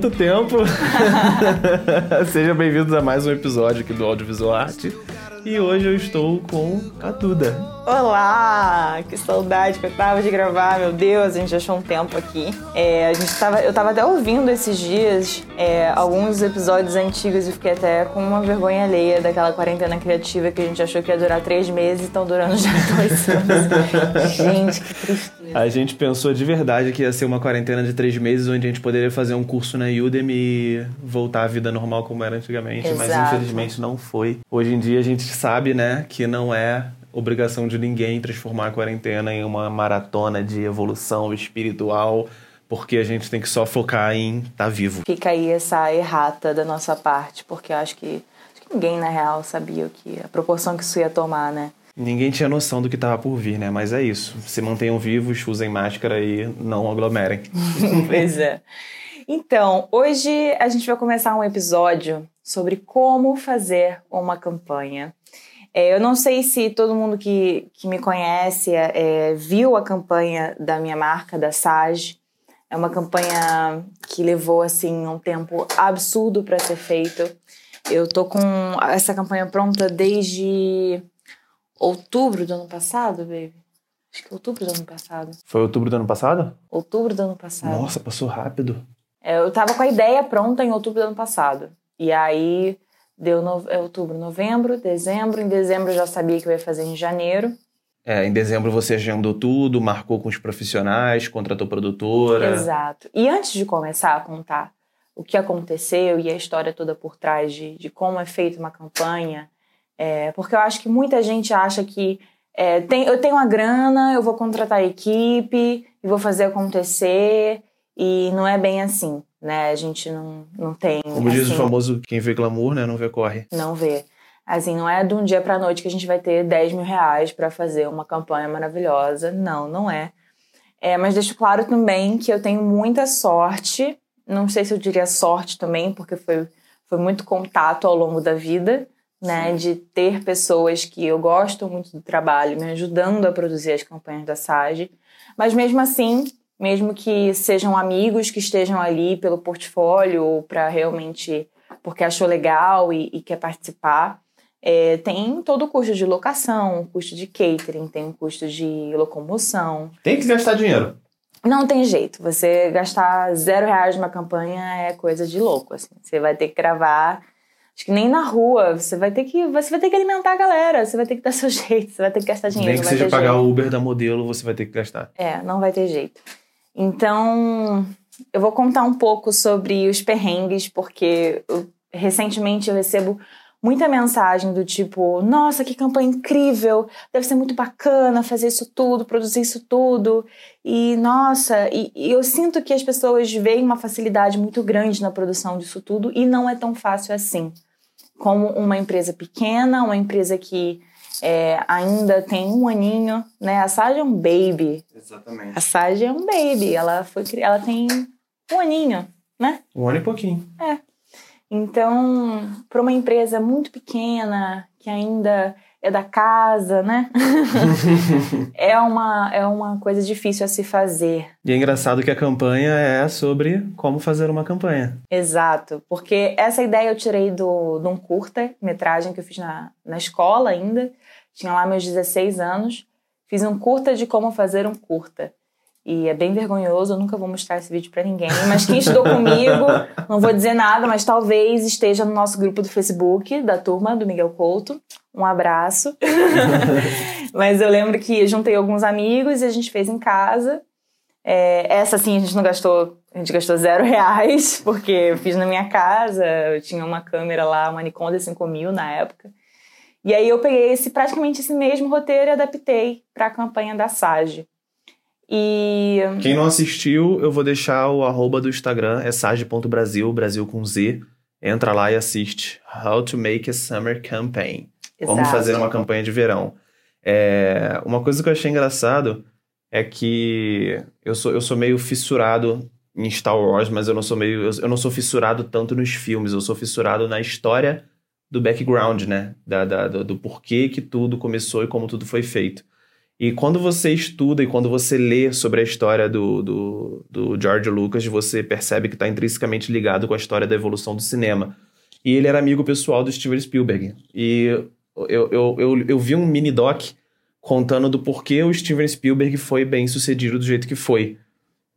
quanto tempo? Sejam bem-vindos a mais um episódio aqui do Audiovisual Arte. E hoje eu estou com a Duda. Olá! Que saudade que eu tava de gravar, meu Deus, a gente achou um tempo aqui. É, a gente tava, eu tava até ouvindo esses dias é, alguns episódios antigos e fiquei até com uma vergonha alheia daquela quarentena criativa que a gente achou que ia durar três meses e estão durando já dois anos. gente, que tristeza. A gente pensou de verdade que ia ser uma quarentena de três meses onde a gente poderia fazer um curso na Udemy e voltar à vida normal como era antigamente, Exato. mas infelizmente não foi. Hoje em dia a gente sabe, né, que não é obrigação de ninguém transformar a quarentena em uma maratona de evolução espiritual, porque a gente tem que só focar em estar tá vivo. Fica aí essa errata da nossa parte, porque eu acho que, acho que ninguém, na real, sabia o que, a proporção que isso ia tomar, né? Ninguém tinha noção do que estava por vir, né? Mas é isso. Se mantenham vivos, usem máscara e não aglomerem. pois é. Então, hoje a gente vai começar um episódio sobre como fazer uma campanha. É, eu não sei se todo mundo que, que me conhece é, viu a campanha da minha marca, da Sage. É uma campanha que levou assim um tempo absurdo para ser feito. Eu tô com essa campanha pronta desde outubro do ano passado, baby. Acho que outubro do ano passado. Foi outubro do ano passado? Outubro do ano passado. Nossa, passou rápido. É, eu tava com a ideia pronta em outubro do ano passado. E aí deu no, é, outubro, novembro, dezembro. Em dezembro eu já sabia que eu ia fazer em janeiro. É, em dezembro você agendou tudo, marcou com os profissionais, contratou produtora. Exato. E antes de começar a contar o que aconteceu e a história toda por trás de, de como é feita uma campanha, é, porque eu acho que muita gente acha que é, tem, eu tenho uma grana, eu vou contratar a equipe e vou fazer acontecer. E não é bem assim, né? A gente não, não tem. Como assim, diz o famoso, quem vê glamour, né? Não vê corre. Não vê. Assim, não é de um dia pra noite que a gente vai ter 10 mil reais para fazer uma campanha maravilhosa. Não, não é. é. Mas deixo claro também que eu tenho muita sorte. Não sei se eu diria sorte também, porque foi, foi muito contato ao longo da vida né, de ter pessoas que eu gosto muito do trabalho me ajudando a produzir as campanhas da SAGE, mas mesmo assim, mesmo que sejam amigos que estejam ali pelo portfólio ou para realmente porque achou legal e, e quer participar, é, tem todo o custo de locação, custo de catering, tem o custo de locomoção. Tem que gastar dinheiro. Não tem jeito. Você gastar zero reais numa campanha é coisa de louco. Assim. Você vai ter que gravar Acho que nem na rua. Você vai ter que. Você vai ter que alimentar a galera. Você vai ter que dar seu jeito. Você vai ter que gastar dinheiro. Nem que seja pagar jeito. o Uber da modelo, você vai ter que gastar. É, não vai ter jeito. Então, eu vou contar um pouco sobre os perrengues, porque eu, recentemente eu recebo muita mensagem do tipo: nossa, que campanha incrível! Deve ser muito bacana fazer isso tudo, produzir isso tudo. E nossa, e, e, eu sinto que as pessoas veem uma facilidade muito grande na produção disso tudo e não é tão fácil assim como uma empresa pequena, uma empresa que é, ainda tem um aninho, né? A Sage é um baby. Exatamente. A Sage é um baby. Ela foi, ela tem um aninho, né? Um ano e pouquinho. É. Então, para uma empresa muito pequena que ainda é da casa, né? é, uma, é uma coisa difícil a se fazer. E é engraçado que a campanha é sobre como fazer uma campanha. Exato, porque essa ideia eu tirei do, de um curta-metragem que eu fiz na, na escola ainda. Tinha lá meus 16 anos. Fiz um curta de como fazer um curta. E é bem vergonhoso, eu nunca vou mostrar esse vídeo para ninguém. Mas quem estudou comigo, não vou dizer nada, mas talvez esteja no nosso grupo do Facebook, da turma do Miguel Couto. Um abraço. mas eu lembro que juntei alguns amigos e a gente fez em casa. É, essa sim a gente não gastou, a gente gastou zero reais, porque eu fiz na minha casa, eu tinha uma câmera lá, uma Nikon D5000 na época. E aí eu peguei esse praticamente esse mesmo roteiro e adaptei para a campanha da Sage. E. Quem não assistiu, eu vou deixar o arroba do Instagram, é sage.brasil, Brasil com Z. Entra lá e assiste. How to make a summer campaign. Exato. Como fazer uma campanha de verão. É, uma coisa que eu achei engraçado é que eu sou, eu sou meio fissurado em Star Wars, mas eu não sou meio. Eu, eu não sou fissurado tanto nos filmes, eu sou fissurado na história do background, né? Da, da do, do porquê que tudo começou e como tudo foi feito. E quando você estuda e quando você lê sobre a história do, do, do George Lucas, você percebe que está intrinsecamente ligado com a história da evolução do cinema. E ele era amigo pessoal do Steven Spielberg. E eu, eu, eu, eu vi um mini doc contando do porquê o Steven Spielberg foi bem sucedido do jeito que foi.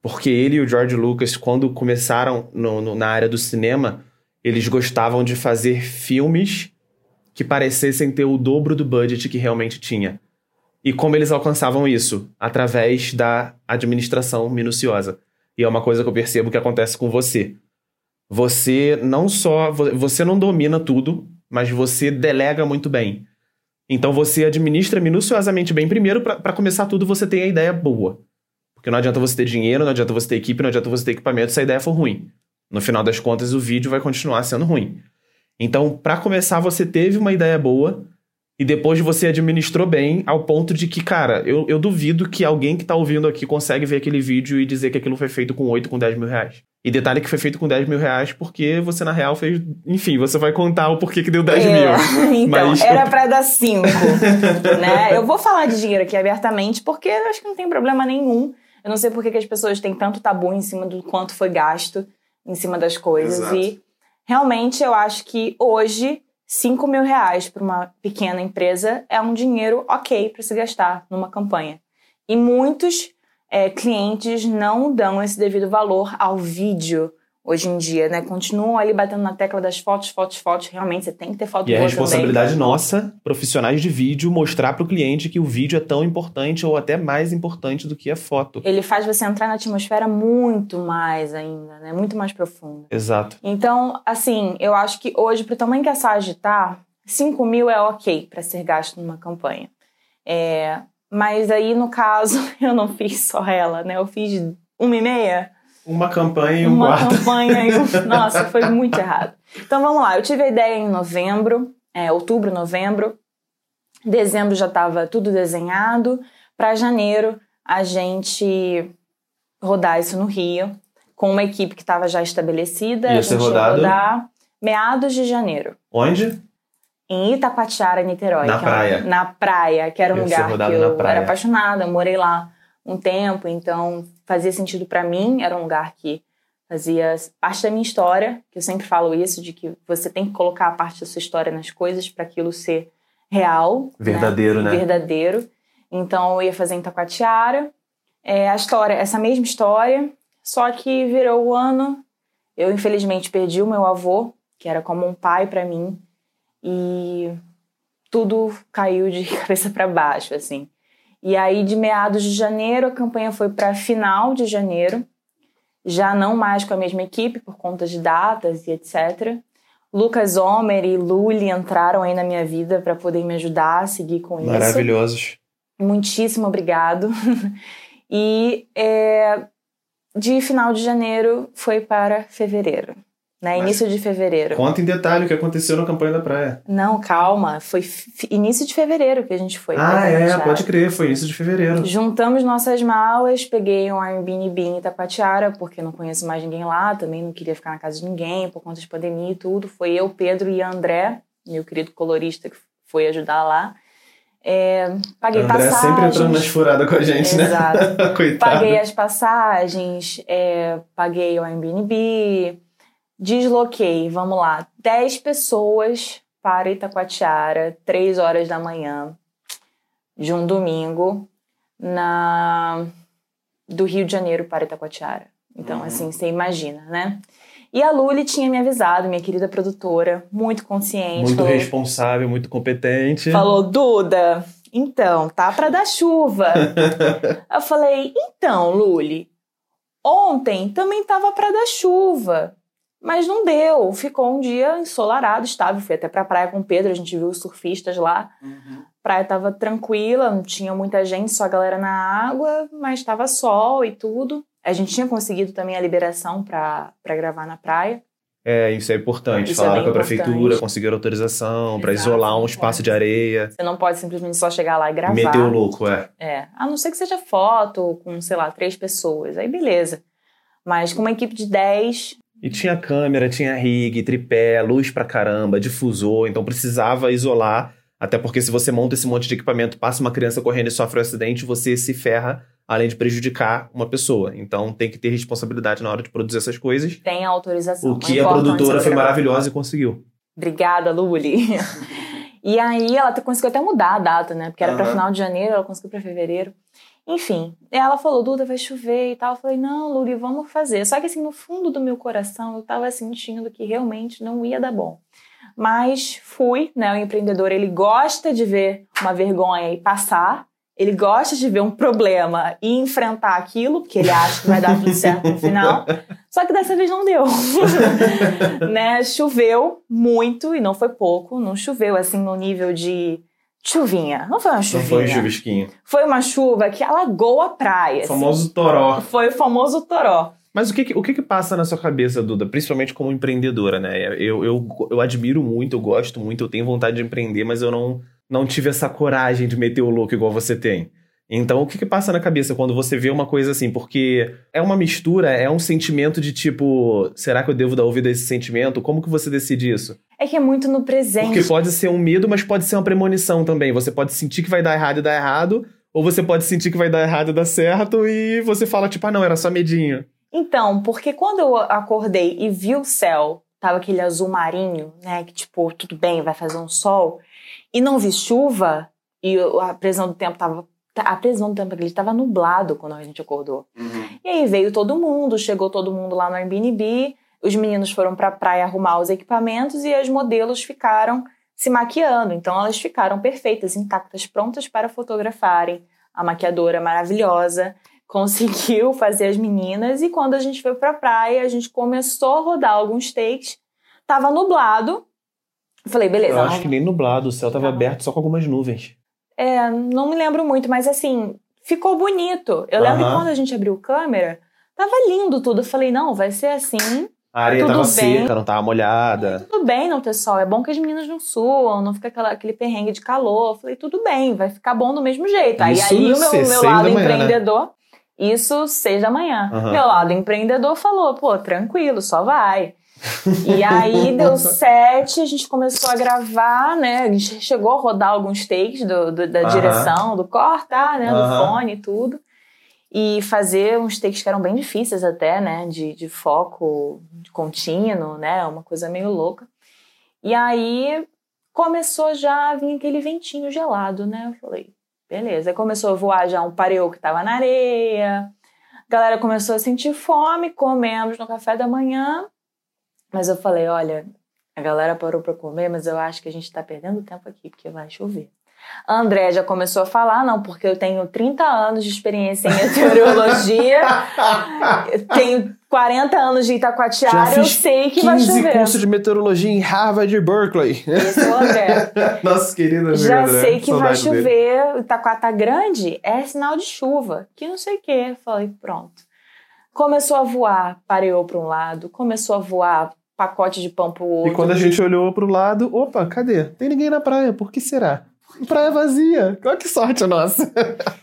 Porque ele e o George Lucas, quando começaram no, no, na área do cinema, eles gostavam de fazer filmes que parecessem ter o dobro do budget que realmente tinha. E como eles alcançavam isso? Através da administração minuciosa. E é uma coisa que eu percebo que acontece com você. Você não só. Você não domina tudo, mas você delega muito bem. Então você administra minuciosamente bem. Primeiro, para começar tudo, você tem a ideia boa. Porque não adianta você ter dinheiro, não adianta você ter equipe, não adianta você ter equipamento se a ideia for ruim. No final das contas, o vídeo vai continuar sendo ruim. Então, para começar, você teve uma ideia boa, e depois você administrou bem ao ponto de que, cara, eu, eu duvido que alguém que tá ouvindo aqui consegue ver aquele vídeo e dizer que aquilo foi feito com 8, com 10 mil reais. E detalhe que foi feito com 10 mil reais porque você, na real, fez. Enfim, você vai contar o porquê que deu 10 é, mil. Então, Mas... era pra dar 5. né? Eu vou falar de dinheiro aqui abertamente porque eu acho que não tem problema nenhum. Eu não sei por que as pessoas têm tanto tabu em cima do quanto foi gasto em cima das coisas. Exato. E realmente eu acho que hoje 5 mil reais para uma pequena empresa é um dinheiro ok para se gastar numa campanha. E muitos é, clientes não dão esse devido valor ao vídeo hoje em dia, né? Continuam ali batendo na tecla das fotos, fotos, fotos. Realmente, você tem que ter foto E é responsabilidade também. nossa, profissionais de vídeo, mostrar para o cliente que o vídeo é tão importante ou até mais importante do que a foto. Ele faz você entrar na atmosfera muito mais ainda, né? Muito mais profundo. Exato. Então, assim, eu acho que hoje, pro tamanho que a Sage tá, 5 mil é ok para ser gasto numa campanha. É, mas aí, no caso, eu não fiz só ela, né? Eu fiz uma e meia. Uma campanha e um Uma quarto. campanha e um... Nossa, foi muito errado. Então vamos lá, eu tive a ideia em novembro, é, outubro, novembro. Dezembro já estava tudo desenhado. Para janeiro, a gente rodar isso no Rio, com uma equipe que estava já estabelecida. Ia a ser gente rodado? ia rodar meados de janeiro. Onde? Em Itacoatiara, Niterói. Na que é praia. na praia, que era um Ia ser lugar que eu era apaixonada. Eu morei lá um tempo, então fazia sentido pra mim. Era um lugar que fazia parte da minha história, que eu sempre falo isso, de que você tem que colocar a parte da sua história nas coisas para aquilo ser real. Verdadeiro, né? Verdadeiro. Então eu ia fazer em Itacoatiara. É, a história, essa mesma história, só que virou o ano. Eu, infelizmente, perdi o meu avô, que era como um pai pra mim, e tudo caiu de cabeça para baixo, assim. E aí, de meados de janeiro, a campanha foi para final de janeiro, já não mais com a mesma equipe, por conta de datas e etc. Lucas Homer e Luli entraram aí na minha vida para poder me ajudar a seguir com isso. Maravilhosos. Muitíssimo obrigado. e é, de final de janeiro foi para fevereiro, né? Mas- Início de fevereiro. Conta em detalhe o que aconteceu na campanha da praia. Não, calma. Foi início de fevereiro que a gente foi. ah, pra é, Itacoatiara. pode crer, foi início de fevereiro. Juntamos nossas malas, peguei um Airbnb em Itacoatiara, porque não conheço mais ninguém lá, também não queria ficar na casa de ninguém, por conta de pandemia e tudo. Foi eu, Pedro e André, meu querido colorista que foi ajudar lá. É, paguei André passagens. sempre entrando nas furadas com a gente, Exato. né? Coitado. Paguei as passagens, é, paguei o Airbnb, desloquei, vamos lá, 10 pessoas para Itacoatiara, 3 horas da manhã de um domingo, na do Rio de Janeiro para Itacoatiara. Então, Uhum. assim, você imagina, né? E a Luli tinha me avisado, minha querida produtora, muito consciente. Muito falou, responsável, muito competente. Falou, Duda, então, tá pra dar chuva. eu falei, então, Luli, ontem também tava pra dar chuva, mas não deu. Ficou um dia ensolarado, estável. Fui até pra praia com o Pedro, a gente viu os surfistas lá. Uhum. A praia tava tranquila, não tinha muita gente, só a galera na água, mas tava sol e tudo. A gente tinha conseguido também a liberação pra pra gravar na praia. É, isso é importante. Isso é Falaram bem com a prefeitura, conseguiram autorização pra Exato, isolar um espaço pode. de areia. Você não pode simplesmente só chegar lá e gravar. Meter o louco, é. É, a não ser que seja foto com, sei lá, três pessoas, aí beleza. Mas com uma equipe de 10, E tinha câmera, tinha rig, tripé, luz pra caramba, difusor, então precisava isolar Até porque se você monta esse monte de equipamento, passa uma criança correndo e sofre um acidente, você se ferra, além de prejudicar uma pessoa. Então tem que ter responsabilidade na hora de produzir essas coisas. Tem autorização. O que a produtora foi maravilhosa e conseguiu. Obrigada, Luli. e aí ela conseguiu até mudar a data, né? Porque era uhum. para final de janeiro, ela conseguiu para fevereiro. Enfim, ela falou, Duda, vai chover e tal. Eu falei, não, Luli, vamos fazer. Só que assim, no fundo do meu coração, eu tava sentindo que realmente não ia dar bom. Mas fui, né? O empreendedor, ele gosta de ver uma vergonha e passar. Ele gosta de ver um problema e enfrentar aquilo, porque ele acha que vai dar tudo certo no final. Só que dessa vez não deu. né? Choveu muito e não foi pouco. Não choveu assim no nível de chuvinha. Não foi uma chuvinha. Não foi um chuvisquinho. Foi uma chuva que alagou a praia. O assim. famoso assim. toró. Foi o famoso toró. Mas o que, o que, que passa na sua cabeça, Duda? Principalmente como empreendedora, né? Eu, eu, eu admiro muito, eu gosto muito, eu tenho vontade de empreender, mas eu não, não tive essa coragem de meter o louco igual você tem. Então, o que, que passa na cabeça quando você vê uma coisa assim? Porque é uma mistura, é um sentimento de tipo, será que eu devo dar ouvido a esse sentimento? Como que você decide isso? É que é muito no presente. Porque pode ser um medo, mas pode ser uma premonição também. Você pode sentir que vai dar errado e dar errado, ou você pode sentir que vai dar errado e dar certo, e você fala, tipo, ah, não, era só medinho. Então, porque quando eu acordei e vi o céu, tava aquele azul marinho, né? Que tipo, tudo bem, vai fazer um sol, e não vi chuva, e a previsão do tempo tava. A previsão do tempo aqui estava nublado quando a gente acordou. Uhum. E aí veio todo mundo, chegou todo mundo lá no Airbnb, os meninos foram para a praia arrumar os equipamentos e as modelos ficaram se maquiando. Então elas ficaram perfeitas, intactas, prontas para fotografarem. A maquiadora maravilhosa conseguiu fazer as meninas e quando a gente foi pra praia, a gente começou a rodar alguns takes, tava nublado. Eu falei, beleza. Eu acho que nem nublado, o céu tava tá aberto só com algumas nuvens. É, não me lembro muito, mas assim, ficou bonito. Eu lembro que quando a gente abriu câmera, tava lindo tudo. Eu falei, não, vai ser assim. A areia tudo tava bem. seca, não tava molhada. É, tudo bem não ter sol. É bom que as meninas não suam, não fica aquela, aquele perrengue de calor. Eu falei, tudo bem, vai ficar bom do mesmo jeito. Aí, aí o meu, meu lado manhã, né? empreendedor. Né? Isso seis da manhã. Uhum. Meu lado empreendedor falou, pô, tranquilo, só vai. E aí deu sete, a gente começou a gravar, né? A gente chegou a rodar alguns takes do, do da uhum. direção, do cortar, né? Uhum. Do fone e tudo. E fazer uns takes que eram bem difíceis até, né? De, de foco de contínuo, né? Uma coisa meio louca. E aí começou já a vir aquele ventinho gelado, né? Eu falei, Beleza. Aí começou a voar já um pareu que tava na areia. A galera começou a sentir fome, comemos no café da manhã. Mas eu falei, olha, a galera parou para comer, mas eu acho que a gente tá perdendo tempo aqui, porque vai chover. A André já começou a falar, não, porque eu tenho 30 anos de experiência em meteorologia, tenho 40 anos de Itacoatiara, eu sei que vai chover. 15 curso de meteorologia em Harvard e Berkeley. Esse é o André. Nossa querida Já André. sei que vai chover, dele. Tá grande, é sinal de chuva, que não sei o que. Falei, pronto. Começou a voar, pareou para um lado, começou a voar, pacote de pão pro outro. E quando a gente olhou pro lado, opa, cadê? Tem ninguém na praia, por que será? Praia vazia. Olha que sorte a nossa.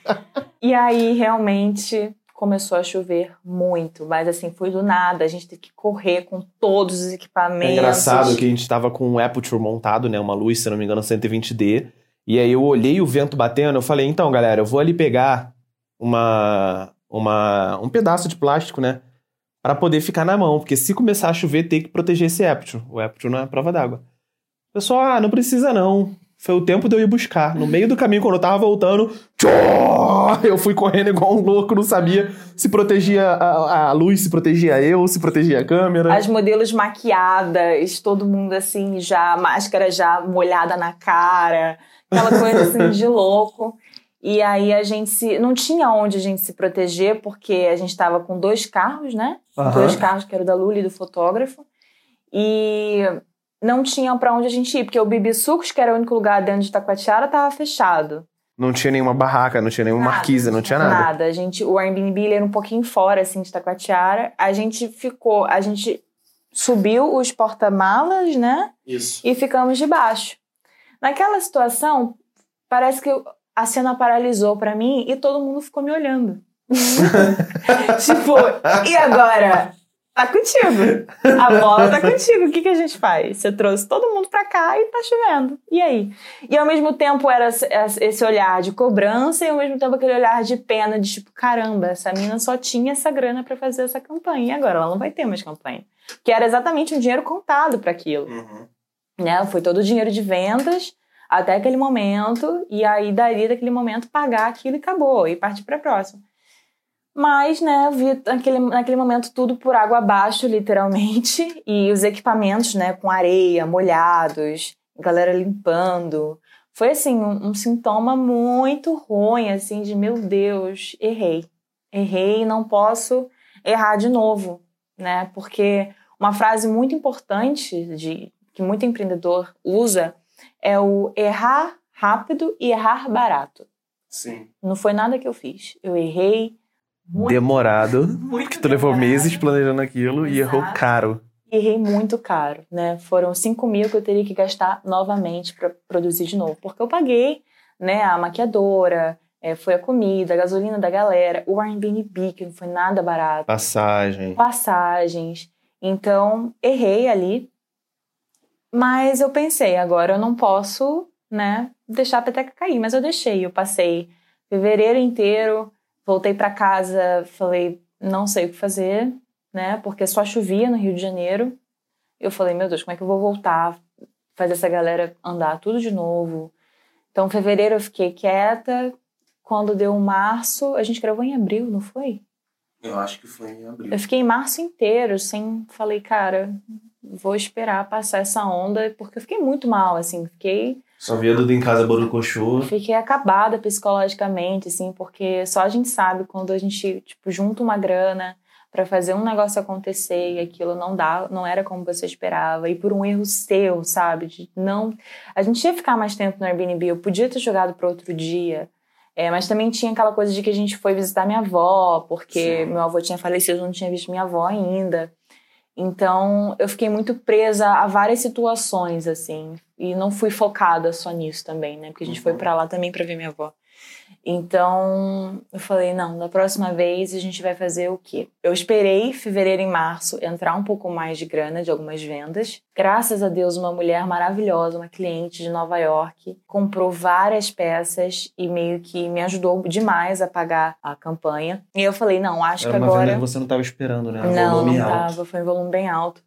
e aí, realmente, começou a chover muito, mas assim, foi do nada, a gente teve que correr com todos os equipamentos. É engraçado que a gente tava com um Aperture montado, né, uma luz, se não me engano, 120D, e aí eu olhei o vento batendo, eu falei, então, galera, eu vou ali pegar uma, uma um pedaço de plástico, né, para poder ficar na mão, porque se começar a chover, tem que proteger esse Aperture, o Aperture não é prova d'água. Pessoal, ah, não precisa não. Foi o tempo de eu ir buscar. No meio do caminho, quando eu tava voltando, eu fui correndo igual um louco, não sabia se protegia a, a luz, se protegia eu, se protegia a câmera. As modelos maquiadas, todo mundo assim, já, máscara já molhada na cara, aquela coisa assim de louco. E aí a gente se, não tinha onde a gente se proteger, porque a gente estava com dois carros, né? Uhum. Dois carros, que era o da Lula e do fotógrafo. E não tinha para onde a gente ir, porque o Bibi Sucos, que era o único lugar dentro de Itacoatiara, tava fechado. Não tinha nenhuma barraca, não tinha nenhuma nada, marquise, não tinha nada. Nada. A gente, o Airbnb era um pouquinho fora, assim, de Itacoatiara. A gente ficou, a gente subiu os porta-malas, né? Isso. E ficamos debaixo. Naquela situação, parece que a cena paralisou para mim e todo mundo ficou me olhando. tipo, e agora? Tá contigo. A bola tá contigo. O que, que a gente faz? Você trouxe todo mundo pra cá e tá chovendo. E aí? E ao mesmo tempo era esse olhar de cobrança e ao mesmo tempo aquele olhar de pena, de tipo, caramba, essa mina só tinha essa grana para fazer essa campanha. E agora ela não vai ter mais campanha. Que era exatamente um dinheiro contado para aquilo. Uhum. Né? Foi todo o dinheiro de vendas até aquele momento, e aí daria daquele momento pagar aquilo e acabou, e partir para próximo. Mas, né, vi naquele, naquele momento tudo por água abaixo, literalmente, e os equipamentos, né, com areia, molhados, galera limpando. Foi, assim, um, um sintoma muito ruim, assim, de meu Deus, errei. Errei não posso errar de novo, né? Porque uma frase muito importante de que muito empreendedor usa é o errar rápido e errar barato. Sim. Não foi nada que eu fiz. Eu errei, muito, demorado. Muito porque tu levou meses planejando aquilo Exato. e errou caro. Errei muito caro, né? Foram 5 mil que eu teria que gastar novamente para produzir de novo. Porque eu paguei, né, a maquiadora, é, foi a comida, a gasolina da galera, o Airbnb, que não foi nada barato. Passagem. Passagens. Então, errei ali. Mas eu pensei, agora eu não posso, né, deixar a peteca cair. Mas eu deixei. Eu passei fevereiro inteiro Voltei para casa, falei, não sei o que fazer, né? Porque só chovia no Rio de Janeiro. Eu falei, meu Deus, como é que eu vou voltar, fazer essa galera andar tudo de novo? Então, fevereiro eu fiquei quieta. Quando deu março, a gente gravou em abril, não foi? Eu acho que foi em abril. Eu fiquei em março inteiro, sem. Falei, cara, vou esperar passar essa onda, porque eu fiquei muito mal, assim. Fiquei só via Duda em casa borocochô. Fiquei acabada psicologicamente, assim, porque só a gente sabe quando a gente, tipo, junta uma grana para fazer um negócio acontecer e aquilo não dá, não era como você esperava e por um erro seu, sabe? De não, a gente ia ficar mais tempo no Airbnb, eu podia ter jogado para outro dia. É, mas também tinha aquela coisa de que a gente foi visitar minha avó, porque Sim. meu avô tinha falecido, não tinha visto minha avó ainda. Então, eu fiquei muito presa a várias situações, assim. E não fui focada só nisso também, né? Porque a gente uhum. foi para lá também para ver minha avó. Então, eu falei, não, da próxima vez a gente vai fazer o quê? Eu esperei fevereiro e março entrar um pouco mais de grana de algumas vendas. Graças a Deus, uma mulher maravilhosa, uma cliente de Nova York, comprou várias peças e meio que me ajudou demais a pagar a campanha. E eu falei, não, acho Era que agora... Venda que você não estava esperando, né? não, não estava, foi um volume bem alto.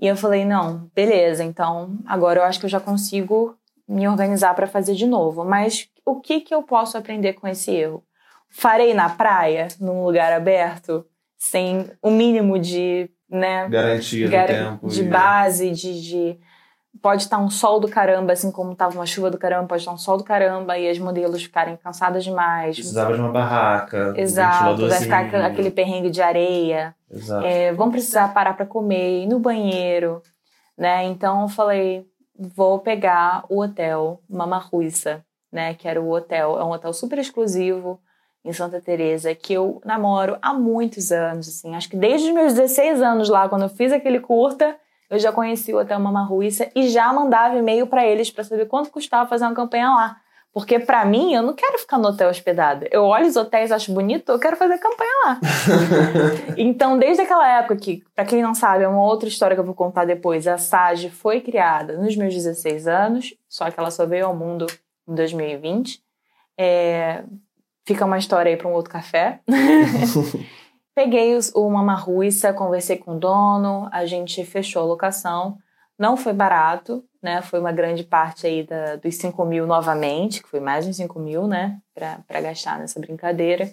E eu falei, não, beleza, então agora eu acho que eu já consigo me organizar para fazer de novo. Mas o que, que eu posso aprender com esse erro? Farei na praia, num lugar aberto, sem o mínimo de né, garantia gar tempo, de base, de, de, pode estar um sol do caramba, assim como estava uma chuva do caramba, pode estar um sol do caramba e as modelos ficarem cansadas demais. Precisava de uma barraca, exato, um vai ficar aquele perrengue de areia. Exato. É, vão precisar parar para comer, ir no banheiro, né? Então eu falei, vou pegar o hotel Mama Ruissa né? Que era o hotel, é um hotel super exclusivo em Santa Teresa que eu namoro há muitos anos, assim, acho que desde os meus 16 anos lá, quando eu fiz aquele curta, eu já conheci o Hotel Mama Ruissa e já mandava e-mail para eles para saber quanto custava fazer uma campanha lá. Porque para mim, eu não quero ficar no hotel hospedada. Eu olho os hotéis, acho bonito, eu quero fazer campanha lá. então, desde aquela época que, para quem não sabe, é uma outra história que eu vou contar depois, a SAGE foi criada nos meus 16 anos, só que ela só veio ao mundo em 2020. É, fica uma história aí para um outro café. Peguei os, uma marruiça, conversei com o dono, a gente fechou a locação. Não foi barato, né? Foi uma grande parte aí da, dos 5 mil novamente, que foi mais de 5 mil, né? Para gastar nessa brincadeira.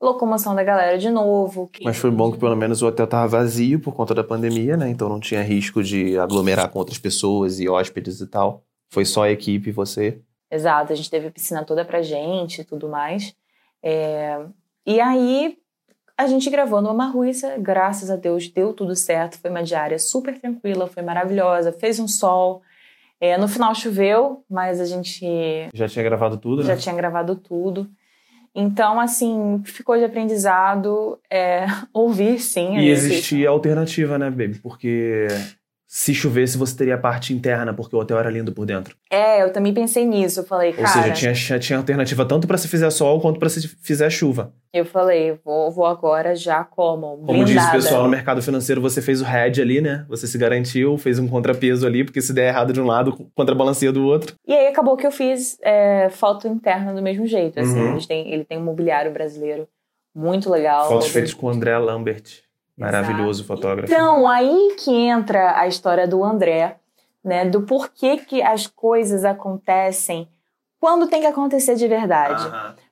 Locomoção da galera de novo. Que... Mas foi bom que pelo menos o hotel tava vazio por conta da pandemia, né? Então não tinha risco de aglomerar com outras pessoas e hóspedes e tal. Foi só a equipe e você. Exato, a gente teve a piscina toda pra gente e tudo mais. É... E aí a gente gravou numa Ruiça, graças a Deus deu tudo certo. Foi uma diária super tranquila, foi maravilhosa, fez um sol. É, no final choveu, mas a gente. Já tinha gravado tudo, Já né? tinha gravado tudo. Então, assim, ficou de aprendizado é, ouvir, sim. E existia alternativa, né, Baby? Porque se chovesse, você teria a parte interna, porque o hotel era lindo por dentro. É, eu também pensei nisso. Eu falei, cara. Ou seja, tinha, tinha alternativa tanto para se fizer sol quanto para se fizer chuva. Eu falei, vou, vou agora já como. Blindada. Como diz o pessoal no mercado financeiro, você fez o hedge ali, né? Você se garantiu, fez um contrapeso ali, porque se der errado de um lado, contrabalanceia do outro. E aí acabou que eu fiz é, foto interna do mesmo jeito. Assim, uhum. tem, ele tem um mobiliário brasileiro muito legal. Fotos feitas com o André Lambert. Maravilhoso Exato. fotógrafo. Então, aí que entra a história do André, né? Do porquê que as coisas acontecem quando tem que acontecer de verdade.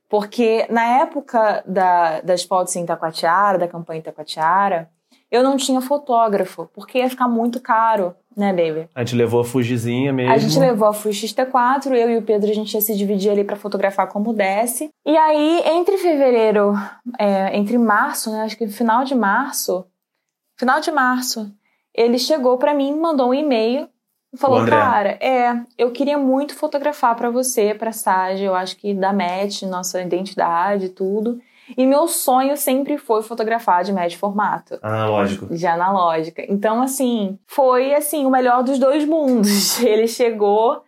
Porque na época da, das fotos em Itacoatiara, da campanha Itacoatiara, eu não tinha fotógrafo, porque ia ficar muito caro, né, baby? A gente levou a Fujizinha mesmo. A gente levou a Fuji X-T4, eu e o Pedro, a gente ia se dividir ali para fotografar como desce. E aí, entre fevereiro, é, entre março, né, acho que final de março, final de março, ele chegou para mim, mandou um e-mail Falou, cara, é, eu queria muito fotografar para você, pra Sage, eu acho que dá match, nossa identidade, tudo. E meu sonho sempre foi fotografar de médio formato. Analógico. De analógica. Então, assim, foi assim, o melhor dos dois mundos. Ele chegou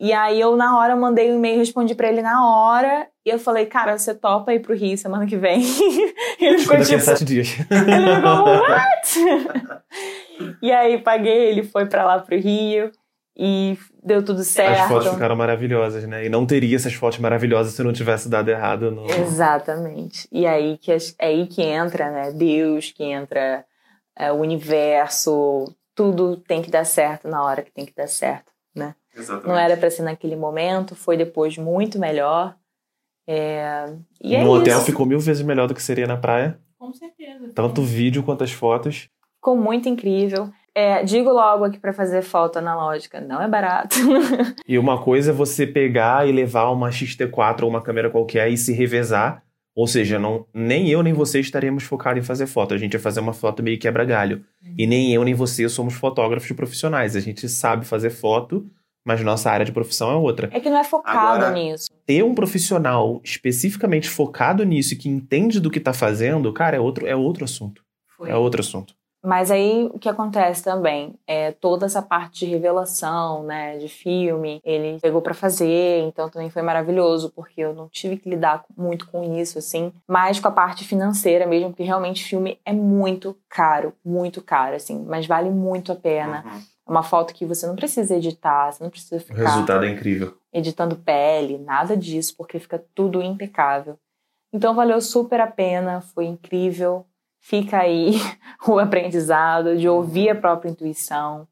e aí eu, na hora, mandei um e-mail, respondi para ele na hora. E eu falei, cara, você topa ir pro Rio semana que vem? ele ficou tipo... sete dias. ele ficou, what? e aí paguei, ele foi para lá pro Rio e deu tudo certo. As fotos ficaram maravilhosas, né? E não teria essas fotos maravilhosas se não tivesse dado errado. No... Exatamente. E aí que, é aí que entra, né? Deus, que entra é, o universo, tudo tem que dar certo na hora que tem que dar certo, né? Exatamente. Não era para ser naquele momento, foi depois muito melhor. É... E no é hotel isso. ficou mil vezes melhor do que seria na praia. Com certeza. Tanto o vídeo quanto as fotos. Ficou muito incrível. É, digo logo aqui para fazer foto analógica, não é barato. e uma coisa é você pegar e levar uma XT4 ou uma câmera qualquer e se revezar. Ou seja, não, nem eu nem você estaremos focados em fazer foto. A gente vai fazer uma foto meio quebra-galho. Uhum. E nem eu nem você somos fotógrafos profissionais. A gente sabe fazer foto, mas nossa área de profissão é outra. É que não é focado Agora, nisso. Ter um profissional especificamente focado nisso e que entende do que está fazendo, cara, é outro, é outro assunto. Foi. É outro assunto. Mas aí o que acontece também é toda essa parte de revelação, né, de filme, ele pegou para fazer, então também foi maravilhoso porque eu não tive que lidar muito com isso assim, mas com a parte financeira mesmo, porque realmente filme é muito caro, muito caro assim, mas vale muito a pena. Uhum. É uma foto que você não precisa editar, você não precisa ficar. O resultado é incrível. Editando pele, nada disso, porque fica tudo impecável. Então valeu super a pena, foi incrível fica aí o aprendizado de ouvir a própria intuição,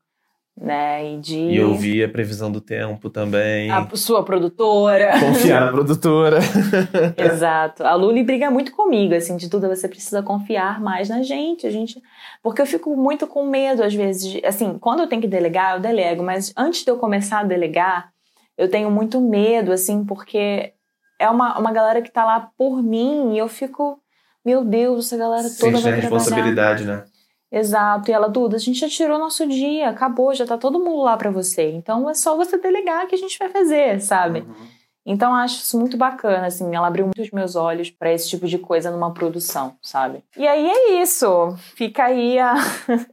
né? E de. E ouvir a previsão do tempo também. A sua produtora. Confiar na produtora. Exato. A Luli briga muito comigo, assim, de tudo você precisa confiar mais na gente. A gente. Porque eu fico muito com medo, às vezes, de... assim, quando eu tenho que delegar, eu delego, mas antes de eu começar a delegar, eu tenho muito medo, assim, porque é uma, uma galera que tá lá por mim e eu fico meu Deus, essa galera toda Sente vai a responsabilidade, né? Exato. E ela, Duda, a gente já tirou nosso dia, acabou, já tá todo mundo lá para você. Então é só você delegar que a gente vai fazer, sabe? Uhum. Então acho isso muito bacana, assim, ela abriu muito os meus olhos para esse tipo de coisa numa produção, sabe? E aí é isso. Fica aí a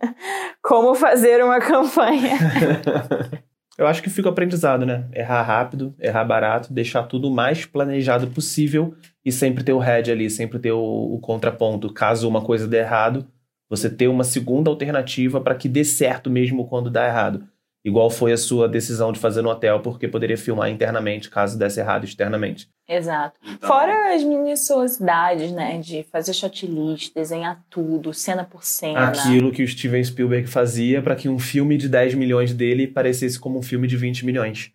como fazer uma campanha. Eu acho que fica o aprendizado, né? Errar rápido, errar barato, deixar tudo o mais planejado possível e sempre ter o head ali, sempre ter o, o contraponto. Caso uma coisa dê errado, você ter uma segunda alternativa para que dê certo mesmo quando dá errado. Igual foi a sua decisão de fazer no hotel, porque poderia filmar internamente caso desse errado externamente. Exato. Então... Fora as minuciosidades, né? De fazer shot list, desenhar tudo, cena por cena. Aquilo que o Steven Spielberg fazia para que um filme de 10 milhões dele parecesse como um filme de 20 milhões.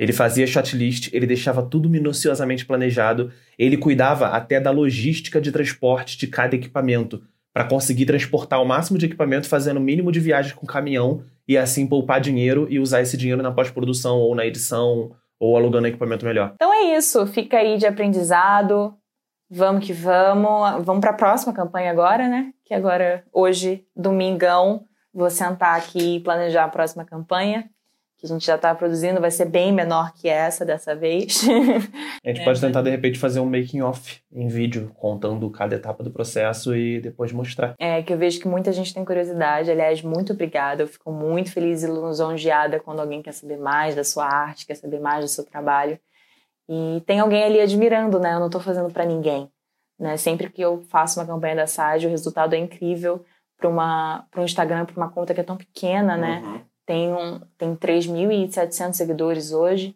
Ele fazia shot list, ele deixava tudo minuciosamente planejado, ele cuidava até da logística de transporte de cada equipamento para conseguir transportar o máximo de equipamento fazendo o mínimo de viagens com caminhão e assim poupar dinheiro e usar esse dinheiro na pós-produção ou na edição ou alugando equipamento melhor. Então é isso, fica aí de aprendizado. Vamos que vamos. Vamos para a próxima campanha agora, né? Que agora hoje, domingão, vou sentar aqui e planejar a próxima campanha, que a gente já está produzindo vai ser bem menor que essa dessa vez. A gente é, pode tentar, de repente, fazer um making off em vídeo, contando cada etapa do processo e depois mostrar. É, que eu vejo que muita gente tem curiosidade. Aliás, muito obrigada. Eu fico muito feliz e lisonjeada quando alguém quer saber mais da sua arte, quer saber mais do seu trabalho. E tem alguém ali admirando, né? Eu não estou fazendo para ninguém. Né? Sempre que eu faço uma campanha da SAD, o resultado é incrível para um Instagram, para uma conta que é tão pequena, né? Uhum tem, um, tem 3.700 seguidores hoje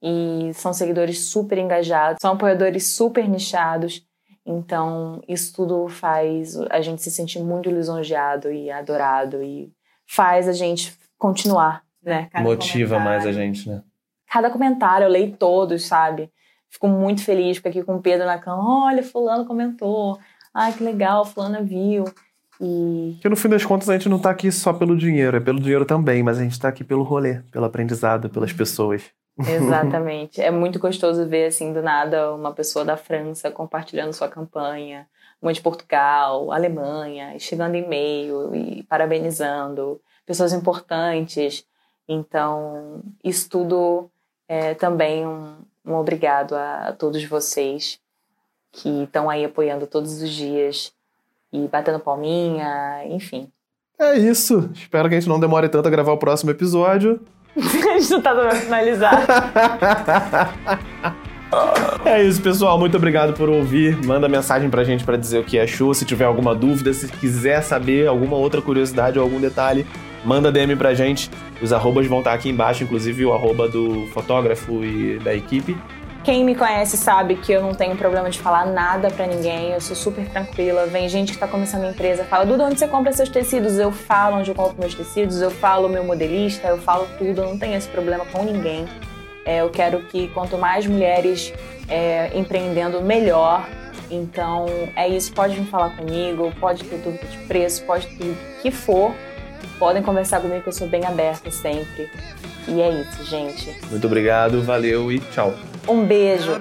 e são seguidores super engajados, são apoiadores super nichados. Então, isso tudo faz a gente se sentir muito lisonjeado e adorado e faz a gente continuar, né? Cada Motiva mais a gente, né? Cada comentário, eu leio todos, sabe? Fico muito feliz, fico aqui com o Pedro na cama, olha, fulano comentou, ai, que legal, fulano viu. E... Porque no fim das contas a gente não está aqui só pelo dinheiro, é pelo dinheiro também, mas a gente está aqui pelo rolê, pelo aprendizado, pelas pessoas. Exatamente. é muito gostoso ver, assim, do nada, uma pessoa da França compartilhando sua campanha, uma de Portugal, Alemanha, chegando e-mail e parabenizando, pessoas importantes. Então, isso tudo é também um, um obrigado a, a todos vocês que estão aí apoiando todos os dias e batendo palminha, enfim. É isso. Espero que a gente não demore tanto a gravar o próximo episódio. a gente não tá dando finalizar. É isso, pessoal. Muito obrigado por ouvir. Manda mensagem pra gente para dizer o que achou. Se tiver alguma dúvida, se quiser saber alguma outra curiosidade ou algum detalhe, manda DM pra gente. Os arrobas vão estar aqui embaixo, inclusive o arroba do fotógrafo e da equipe. Quem me conhece sabe que eu não tenho problema de falar nada para ninguém, eu sou super tranquila. Vem gente que tá começando a empresa, fala, Duda, onde você compra seus tecidos? Eu falo onde eu compro meus tecidos, eu falo meu modelista, eu falo tudo, eu não tenho esse problema com ninguém. É, eu quero que quanto mais mulheres é, empreendendo, melhor. Então é isso, pode vir falar comigo, pode ter dúvida de preço, pode ter o que for. Podem conversar comigo que eu sou bem aberta sempre. E é isso, gente. Muito obrigado, valeu e tchau. Um beijo.